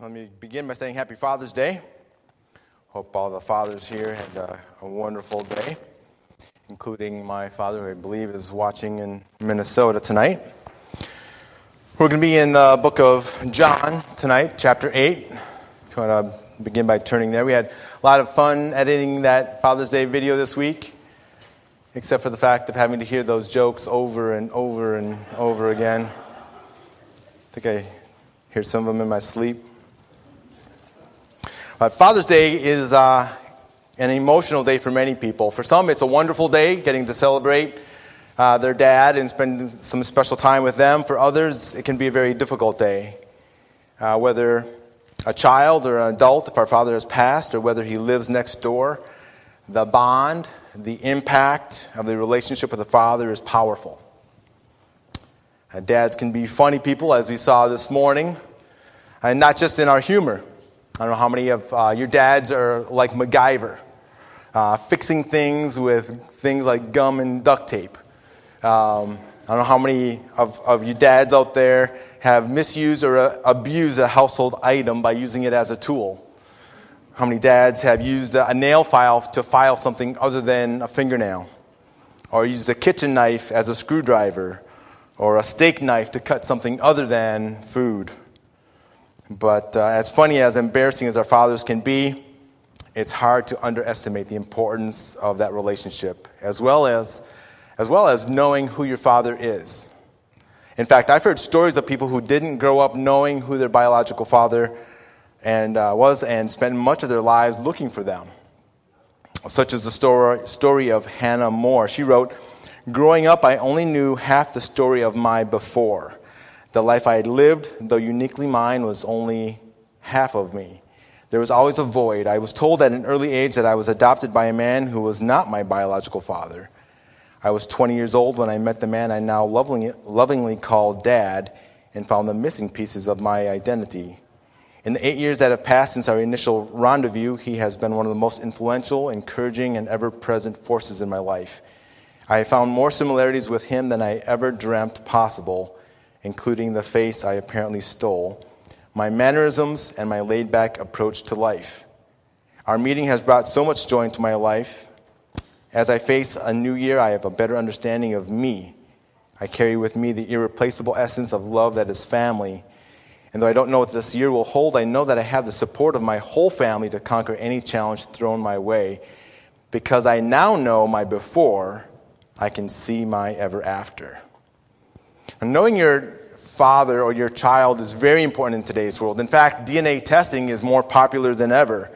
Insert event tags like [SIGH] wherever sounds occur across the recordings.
Let me begin by saying Happy Father's Day. Hope all the fathers here had a, a wonderful day, including my father, who I believe is watching in Minnesota tonight. We're going to be in the book of John tonight, chapter 8. If you want to begin by turning there, we had a lot of fun editing that Father's Day video this week, except for the fact of having to hear those jokes over and over and over again. I think I hear some of them in my sleep. But Father's Day is uh, an emotional day for many people. For some, it's a wonderful day, getting to celebrate uh, their dad and spend some special time with them. For others, it can be a very difficult day. Uh, whether a child or an adult, if our father has passed, or whether he lives next door, the bond, the impact of the relationship with the father is powerful. Uh, dads can be funny people, as we saw this morning, and not just in our humor. I don't know how many of uh, your dads are like MacGyver, uh, fixing things with things like gum and duct tape. Um, I don't know how many of, of you dads out there have misused or uh, abused a household item by using it as a tool. How many dads have used a nail file to file something other than a fingernail? Or used a kitchen knife as a screwdriver? Or a steak knife to cut something other than food? But uh, as funny as embarrassing as our fathers can be, it's hard to underestimate the importance of that relationship, as well as, as well as knowing who your father is. In fact, I've heard stories of people who didn't grow up knowing who their biological father and uh, was and spent much of their lives looking for them. Such as the story, story of Hannah More. She wrote, Growing up, I only knew half the story of my before. The life I had lived, though uniquely mine, was only half of me. There was always a void. I was told at an early age that I was adopted by a man who was not my biological father. I was 20 years old when I met the man I now lovingly, call Dad and found the missing pieces of my identity. In the eight years that have passed since our initial rendezvous, he has been one of the most influential, encouraging, and ever present forces in my life. I have found more similarities with him than I ever dreamt possible including the face I apparently stole, my mannerisms, and my laid back approach to life. Our meeting has brought so much joy into my life. As I face a new year, I have a better understanding of me. I carry with me the irreplaceable essence of love that is family. And though I don't know what this year will hold, I know that I have the support of my whole family to conquer any challenge thrown my way. Because I now know my before, I can see my ever after. And knowing your father or your child is very important in today's world. In fact, DNA testing is more popular than ever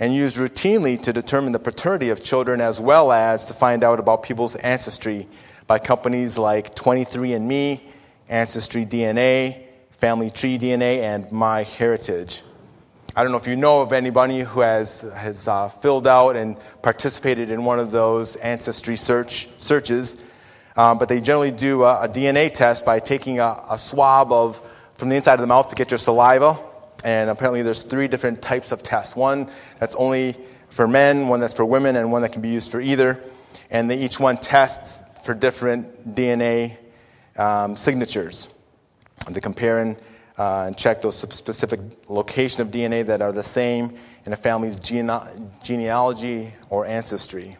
and used routinely to determine the paternity of children as well as to find out about people's ancestry by companies like 23andMe, Ancestry DNA, Family Tree DNA, and MyHeritage. I don't know if you know of anybody who has, has uh, filled out and participated in one of those ancestry search, searches. Um, but they generally do a, a DNA test by taking a, a, swab of from the inside of the mouth to get your saliva. And apparently, there's three different types of tests. One that's only for men, one that's for women, and one that can be used for either. And they, each one tests for different DNA um, signatures. And they compare and, uh, and check those specific location of DNA that are the same in a family's gene- genealogy or ancestry.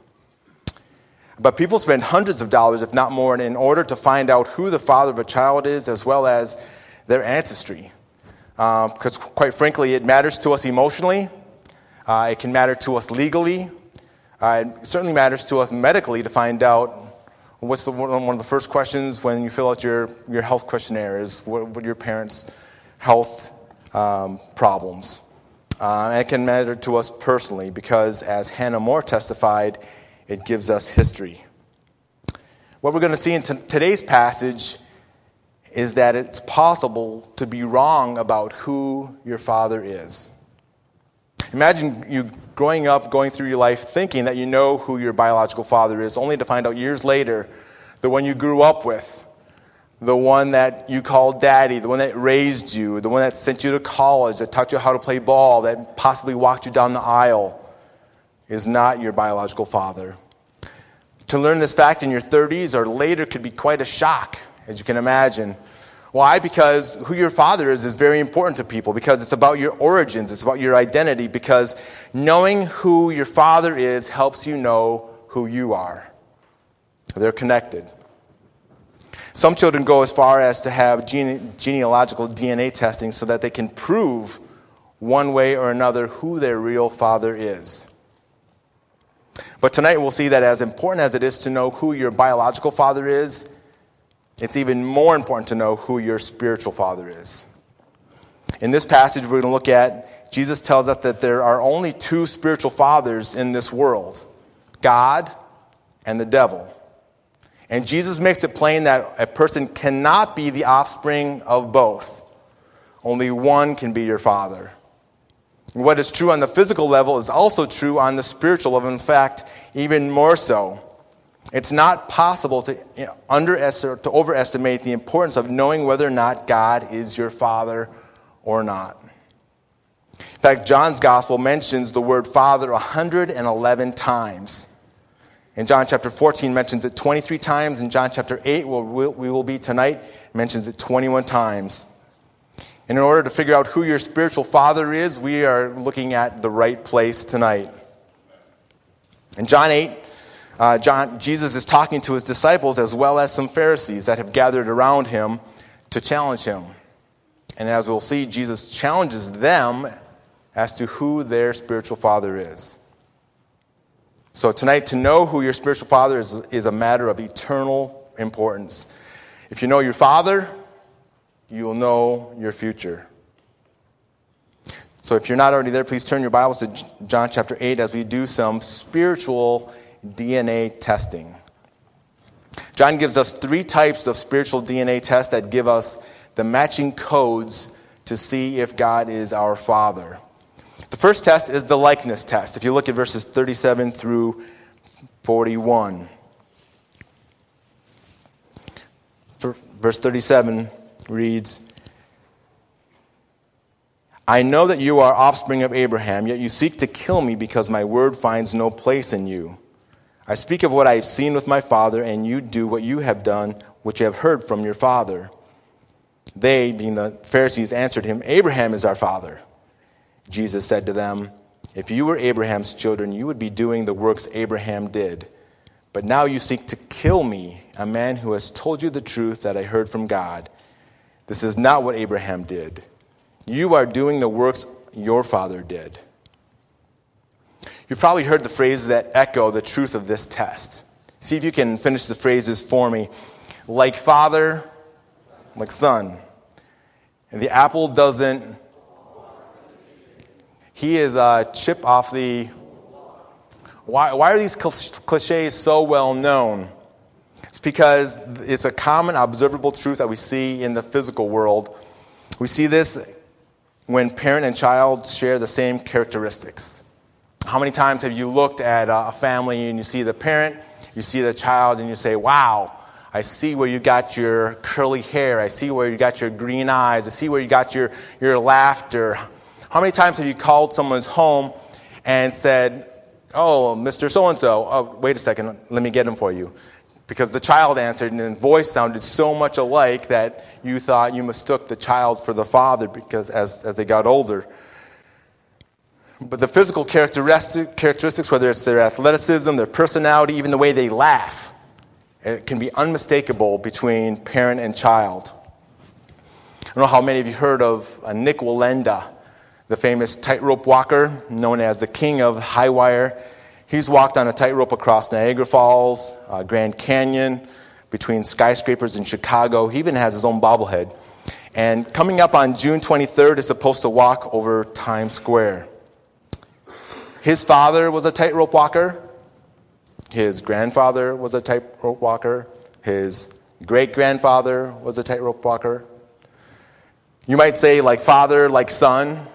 But people spend hundreds of dollars, if not more, in order to find out who the father of a child is as well as their ancestry. Because, um, quite frankly, it matters to us emotionally, uh, it can matter to us legally, uh, it certainly matters to us medically to find out what's the, one of the first questions when you fill out your, your health questionnaire is what, what your parents' health um, problems. Uh, it can matter to us personally because, as Hannah Moore testified, it gives us history. What we're going to see in t- today's passage is that it's possible to be wrong about who your father is. Imagine you growing up, going through your life, thinking that you know who your biological father is, only to find out years later the one you grew up with, the one that you called daddy, the one that raised you, the one that sent you to college, that taught you how to play ball, that possibly walked you down the aisle is not your biological father. To learn this fact in your 30s or later could be quite a shock, as you can imagine. Why? Because who your father is is very important to people because it's about your origins, it's about your identity, because knowing who your father is helps you know who you are. They're connected. Some children go as far as to have gene- genealogical DNA testing so that they can prove one way or another who their real father is. But tonight we'll see that as important as it is to know who your biological father is, it's even more important to know who your spiritual father is. In this passage we're going to look at, Jesus tells us that there are only two spiritual fathers in this world God and the devil. And Jesus makes it plain that a person cannot be the offspring of both. Only one can be your father. What is true on the physical level is also true on the spiritual level. In fact, even more so. It's not possible to, underestimate, to overestimate the importance of knowing whether or not God is your father or not. In fact, John's gospel mentions the word father 111 times. In John chapter 14 mentions it 23 times. In John chapter 8, where we will be tonight, mentions it 21 times. And in order to figure out who your spiritual father is, we are looking at the right place tonight. In John 8, uh, John, Jesus is talking to his disciples as well as some Pharisees that have gathered around him to challenge him. And as we'll see, Jesus challenges them as to who their spiritual father is. So, tonight, to know who your spiritual father is is a matter of eternal importance. If you know your father, you will know your future. So, if you're not already there, please turn your Bibles to John chapter 8 as we do some spiritual DNA testing. John gives us three types of spiritual DNA tests that give us the matching codes to see if God is our Father. The first test is the likeness test. If you look at verses 37 through 41. Verse 37 reads I know that you are offspring of Abraham, yet you seek to kill me because my word finds no place in you. I speak of what I have seen with my father, and you do what you have done, which you have heard from your father. They, being the Pharisees, answered him, Abraham is our father. Jesus said to them, If you were Abraham's children, you would be doing the works Abraham did. But now you seek to kill me, a man who has told you the truth that I heard from God. This is not what Abraham did. You are doing the works your father did. You've probably heard the phrases that echo the truth of this test. See if you can finish the phrases for me. Like father, like son. And the apple doesn't. He is a chip off the. Why, why are these cliches so well known? It's because it's a common observable truth that we see in the physical world. We see this when parent and child share the same characteristics. How many times have you looked at a family and you see the parent, you see the child, and you say, Wow, I see where you got your curly hair. I see where you got your green eyes. I see where you got your, your laughter. How many times have you called someone's home and said, Oh, Mr. So and so, oh, wait a second, let me get him for you? Because the child answered and his voice sounded so much alike that you thought you mistook the child for the father because as, as they got older. But the physical characteristics, whether it's their athleticism, their personality, even the way they laugh, it can be unmistakable between parent and child. I don't know how many of you heard of uh, Nick Nik Wallenda, the famous tightrope walker known as the king of high wire. He's walked on a tightrope across Niagara Falls, uh, Grand Canyon, between skyscrapers in Chicago. He even has his own bobblehead. And coming up on June 23rd is supposed to walk over Times Square. His father was a tightrope walker. His grandfather was a tightrope walker. His great grandfather was a tightrope walker. You might say, like father, like son,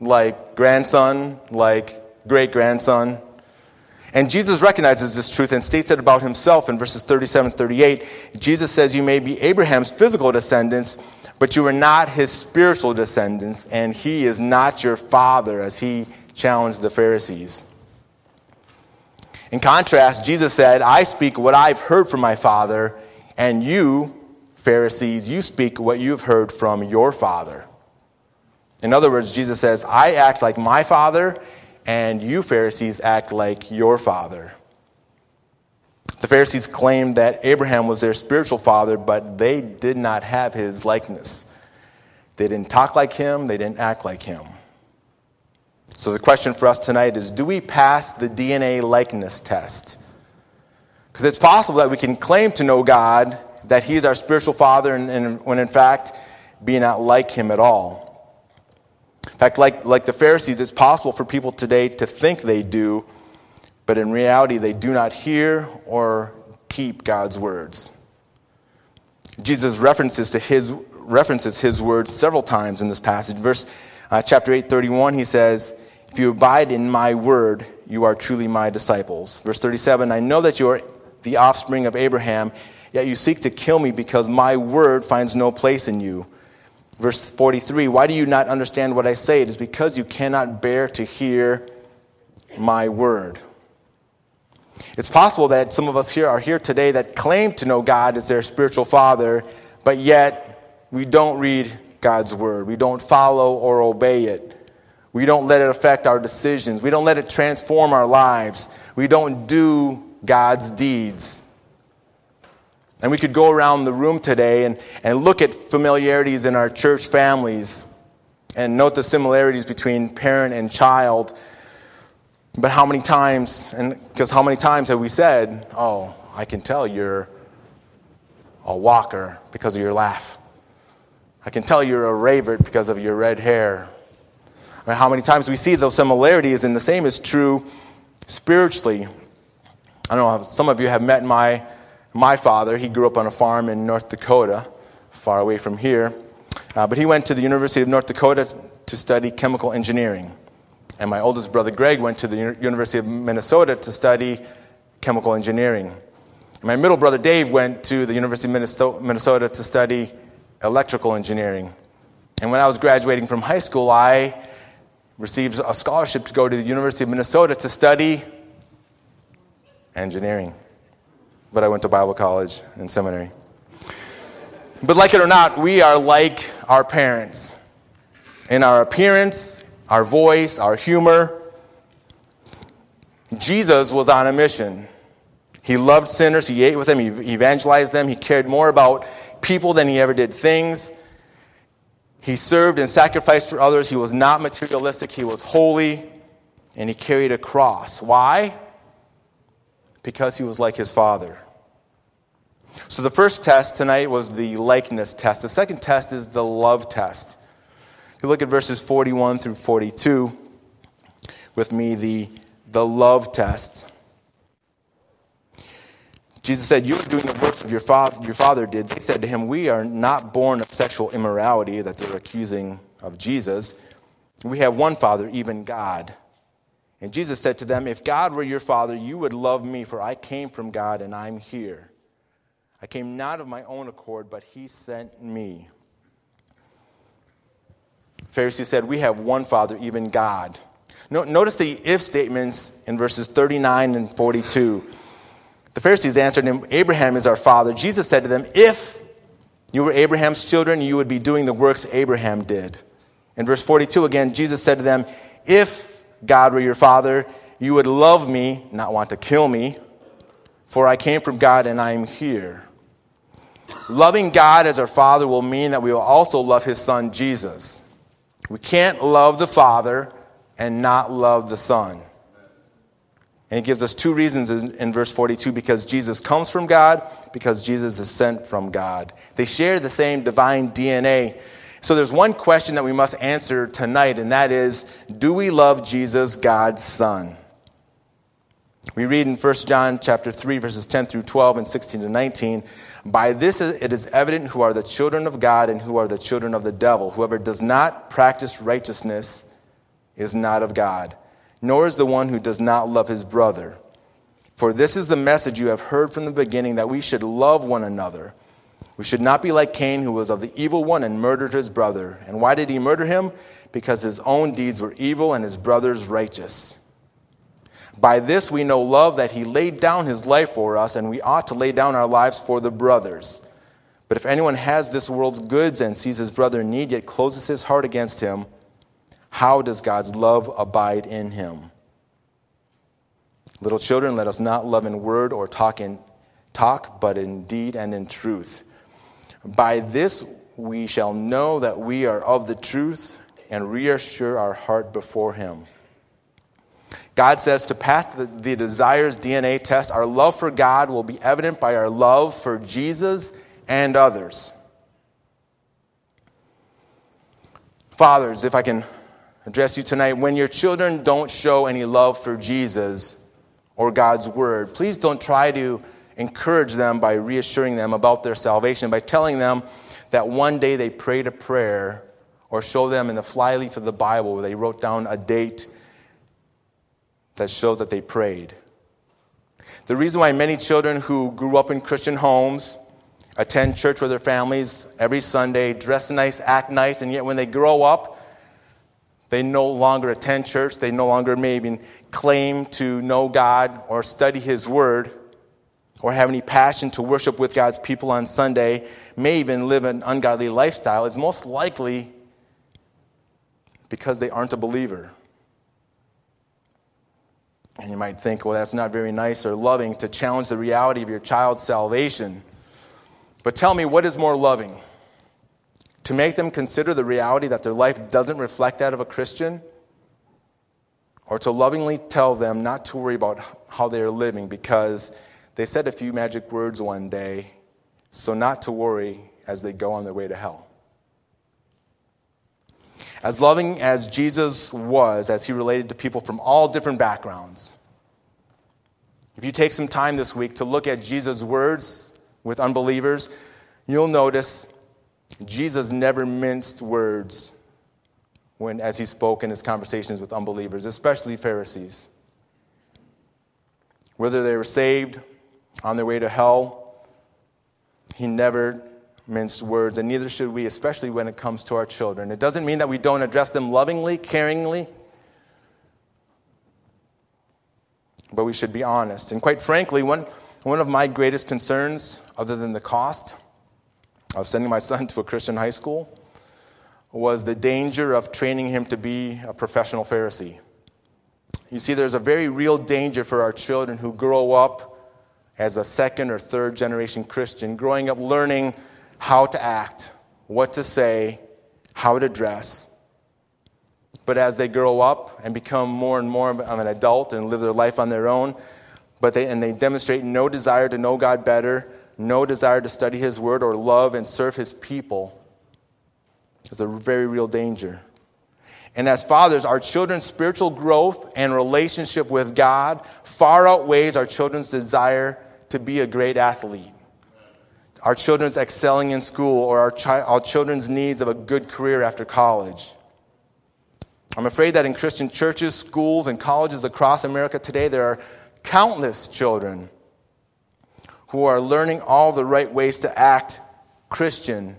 like grandson, like great grandson. And Jesus recognizes this truth and states it about himself in verses 37 38. Jesus says, You may be Abraham's physical descendants, but you are not his spiritual descendants, and he is not your father, as he challenged the Pharisees. In contrast, Jesus said, I speak what I've heard from my Father, and you Pharisees, you speak what you've heard from your father. In other words, Jesus says, I act like my father, and you Pharisees act like your father. The Pharisees claimed that Abraham was their spiritual father, but they did not have his likeness. They didn't talk like him, they didn't act like him. So the question for us tonight is do we pass the DNA likeness test? Because it's possible that we can claim to know God, that He's our spiritual father, and, and when in fact, be not like Him at all. In fact, like, like the Pharisees, it's possible for people today to think they do, but in reality, they do not hear or keep God's words. Jesus references to his references his words several times in this passage. Verse uh, chapter 8, 31, he says, If you abide in my word, you are truly my disciples. Verse 37, I know that you are the offspring of Abraham, yet you seek to kill me because my word finds no place in you. Verse 43 Why do you not understand what I say? It is because you cannot bear to hear my word. It's possible that some of us here are here today that claim to know God as their spiritual father, but yet we don't read God's word. We don't follow or obey it. We don't let it affect our decisions. We don't let it transform our lives. We don't do God's deeds. And we could go around the room today and, and look at familiarities in our church families and note the similarities between parent and child. But how many times, and because how many times have we said, Oh, I can tell you're a walker because of your laugh. I can tell you're a raver because of your red hair. I mean, how many times we see those similarities, and the same is true spiritually. I don't know, some of you have met my, my father. He grew up on a farm in North Dakota, far away from here. Uh, but he went to the University of North Dakota to study chemical engineering. And my oldest brother Greg went to the University of Minnesota to study chemical engineering. My middle brother Dave went to the University of Minnesota to study electrical engineering. And when I was graduating from high school, I received a scholarship to go to the University of Minnesota to study engineering. But I went to Bible college and seminary. But like it or not, we are like our parents in our appearance, our voice, our humor. Jesus was on a mission. He loved sinners, he ate with them, he evangelized them, he cared more about people than he ever did things. He served and sacrificed for others. He was not materialistic, he was holy, and he carried a cross. Why? Because he was like his father. So the first test tonight was the likeness test. The second test is the love test. You look at verses 41 through 42 with me, the, the love test. Jesus said, You are doing the works of your father, your father did. They said to him, We are not born of sexual immorality, that they're accusing of Jesus. We have one Father, even God. And Jesus said to them, If God were your father, you would love me, for I came from God and I'm here. I came not of my own accord, but he sent me. Pharisee said, We have one Father, even God. Notice the if statements in verses 39 and 42. The Pharisees answered him, Abraham is our father. Jesus said to them, If you were Abraham's children, you would be doing the works Abraham did. In verse 42 again, Jesus said to them, If God were your father, you would love me, not want to kill me, for I came from God and I am here. Loving God as our Father will mean that we will also love His Son, Jesus. We can't love the Father and not love the Son. And it gives us two reasons in, in, verse 42 because Jesus comes from God, because Jesus is sent from God. They share the same divine DNA. So there's one question that we must answer tonight, and that is do we love Jesus, God's Son? We read in 1 John chapter 3, verses 10 through 12 and 16 to 19. By this it is evident who are the children of God and who are the children of the devil. Whoever does not practice righteousness is not of God, nor is the one who does not love his brother. For this is the message you have heard from the beginning that we should love one another. We should not be like Cain, who was of the evil one and murdered his brother. And why did he murder him? Because his own deeds were evil and his brother's righteous. By this we know love that he laid down his life for us, and we ought to lay down our lives for the brothers. But if anyone has this world's goods and sees his brother in need, yet closes his heart against him, how does God's love abide in him? Little children, let us not love in word or talk in talk, but in deed and in truth. By this we shall know that we are of the truth and reassure our heart before him. God says to pass the, the desires DNA test, our love for God will be evident by our love for Jesus and others. Fathers, if I can address you tonight, when your children don't show any love for Jesus or God's word, please don't try to encourage them by reassuring them about their salvation, by telling them that one day they prayed a prayer, or show them in the flyleaf of the Bible where they wrote down a date that shows that they prayed. The reason why many children who grew up in Christian homes attend church with their families every Sunday, dress nice, act nice, and yet when they grow up, they no longer attend church, they no longer maybe claim to know God or study His Word or have any passion to worship with God's people on Sunday, may even live an ungodly lifestyle, is most likely because they aren't a believer. And you might think, well, that's not very nice or loving to challenge the reality of your child's salvation. But tell me, what is more loving? To make them consider the reality that their life doesn't reflect that of a Christian? Or to lovingly tell them not to worry about how they are living because they said a few magic words one day, so not to worry as they go on their way to hell? As loving as Jesus was, as he related to people from all different backgrounds, if you take some time this week to look at Jesus' words with unbelievers, you'll notice Jesus never minced words when, as he spoke in his conversations with unbelievers, especially Pharisees. Whether they were saved, on their way to hell, he never minced words, and neither should we, especially when it comes to our children. It doesn't mean that we don't address them lovingly, caringly, but we should be honest. And quite frankly, one, one of my greatest concerns, other than the cost of sending my son [LAUGHS] to a Christian high school, was the danger of training him to be a professional Pharisee. You see, there's a very real danger for our children who grow up as a second or third generation Christian, growing up learning how to act, what to say, how to dress. But as they grow up and become more and more of an adult and live their life on their own, but they, and they demonstrate no desire to know God better, no desire to study His Word or love and serve His people, is a very real danger. And as fathers, our children's spiritual growth and relationship with God far outweighs our children's desire to be a great athlete, our children's excelling in school, or our, chi- our children's needs of a good career after college. I'm afraid that in Christian churches, schools, and colleges across America today, there are countless children who are learning all the right ways to act Christian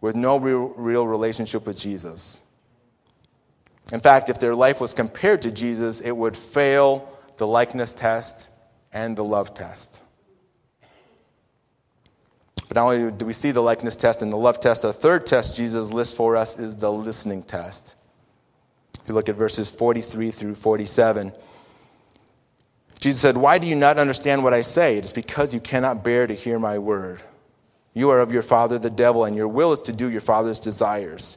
with no real, real relationship with Jesus. In fact, if their life was compared to Jesus, it would fail the likeness test and the love test. But not only do we see the likeness test and the love test, a third test Jesus lists for us is the listening test. If you look at verses 43 through 47, Jesus said, Why do you not understand what I say? It is because you cannot bear to hear my word. You are of your father, the devil, and your will is to do your father's desires.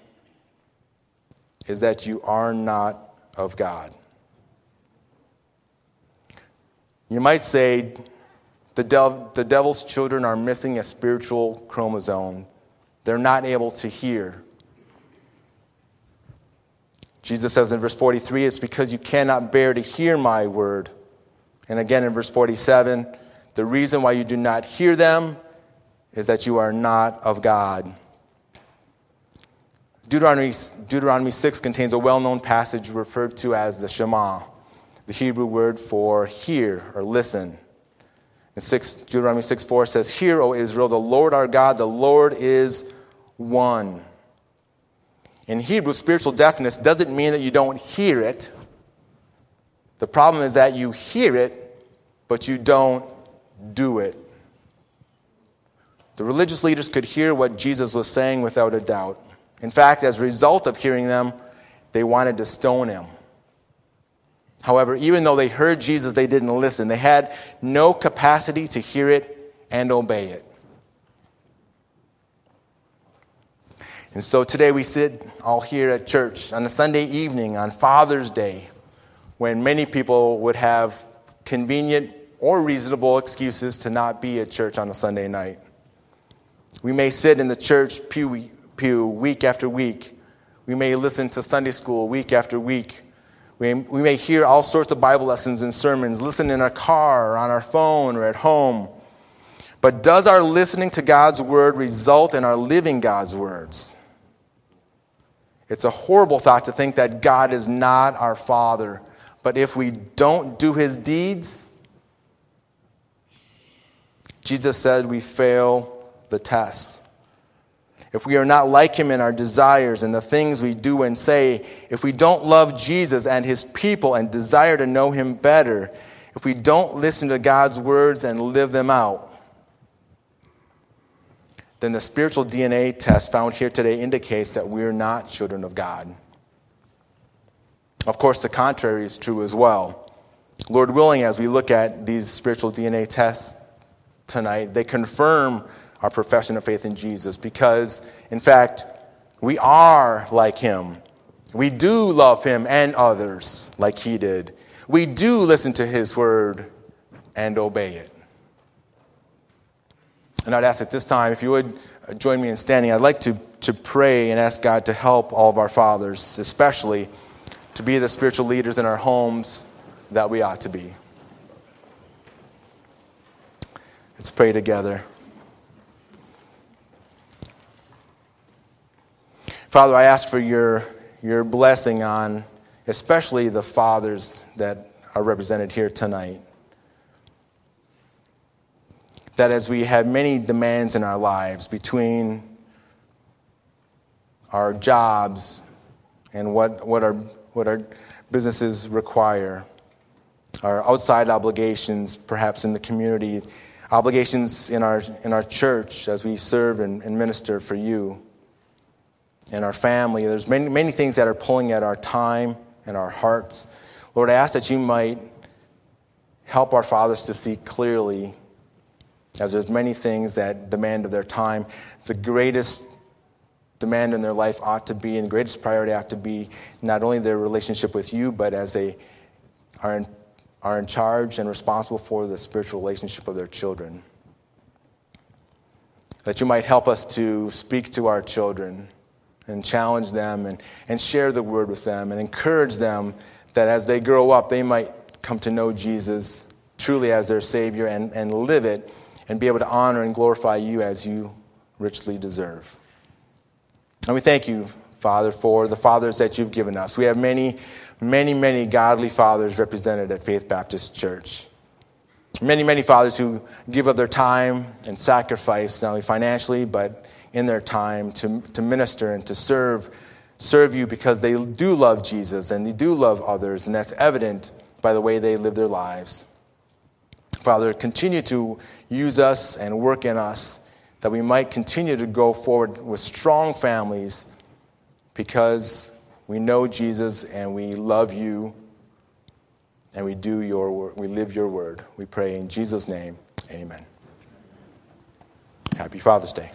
is that you are not of God. You might say the, the devil's children are missing a spiritual chromosome. They're not able to hear. Jesus says in verse 43, it's because you cannot bear to hear my word. And again in verse 47, the reason why you do not hear them is that you are not of God. Deuteronomy, Deuteronomy 6 contains a well known passage referred to as the Shema, the Hebrew word for hear or listen. In 6, Deuteronomy 6 4 says, Hear, O Israel, the Lord our God, the Lord is one. In Hebrew, spiritual deafness doesn't mean that you don't hear it. The problem is that you hear it, but you don't do it. The religious leaders could hear what Jesus was saying without a doubt. In fact, as a result of hearing them, they wanted to stone him. However, even though they heard Jesus, they didn't listen. They had no capacity to hear it and obey it. And so today we sit all here at church on a Sunday evening on Father's Day when many people would have convenient or reasonable excuses to not be at church on a Sunday night. We may sit in the church pew, pew week after week. We may listen to Sunday school week after week. We, we may hear all sorts of Bible lessons and sermons, listen in our car or on our phone or at home. But does our listening to God's word result in our living God's words? It's a horrible thought to think that God is not our Father. But if we don't do his deeds, Jesus said we fail the test. If we are not like him in our desires and the things we do and say, if we don't love Jesus and his people and desire to know him better, if we don't listen to God's words and live them out, then the spiritual DNA test found here today indicates that we're not children of God. Of course, the contrary is true as well. Lord willing, as we look at these spiritual DNA tests tonight, they confirm our profession of faith in Jesus because, in fact, we are like him. We do love him and others like he did. We do listen to his word and obey it. And I'd ask at this time, if you would join me in standing, I'd like to, to pray and ask God to help all of our fathers, especially to be the spiritual leaders in our homes that we ought to be. Let's pray together. Father, I ask for your, your blessing on especially the fathers that are represented here tonight. That as we have many demands in our lives between our jobs and what, what, our, what our businesses require, our outside obligations, perhaps in the community, obligations in our, in our church as we serve and, and minister for you and our family. There's many, many things that are pulling at our time and our hearts. Lord, I ask that you might help our fathers to see clearly, as there's many things that demand of their time. The greatest demand in their life ought to be, and the greatest priority ought to be not only their relationship with you, but as they are in, are in charge and responsible for the spiritual relationship of their children. That you might help us to speak to our children and challenge them and, and share the word with them and encourage them that as they grow up, they might come to know Jesus truly as their Savior and, and live it and be able to honor and glorify you as you richly deserve. And we thank you, Father, for the fathers that you've given us. We have many, many, many godly fathers represented at Faith Baptist Church. Many, many fathers who give of their time and sacrifice, not only financially, but in their time to, to minister and to serve, serve you because they do love Jesus and they do love others, and that's evident by the way they live their lives. Father, continue to use us and work in us that we might continue to go forward with strong families because we know Jesus and we love you and we do your we live your word. We pray in Jesus' name. Amen. Happy Father's Day.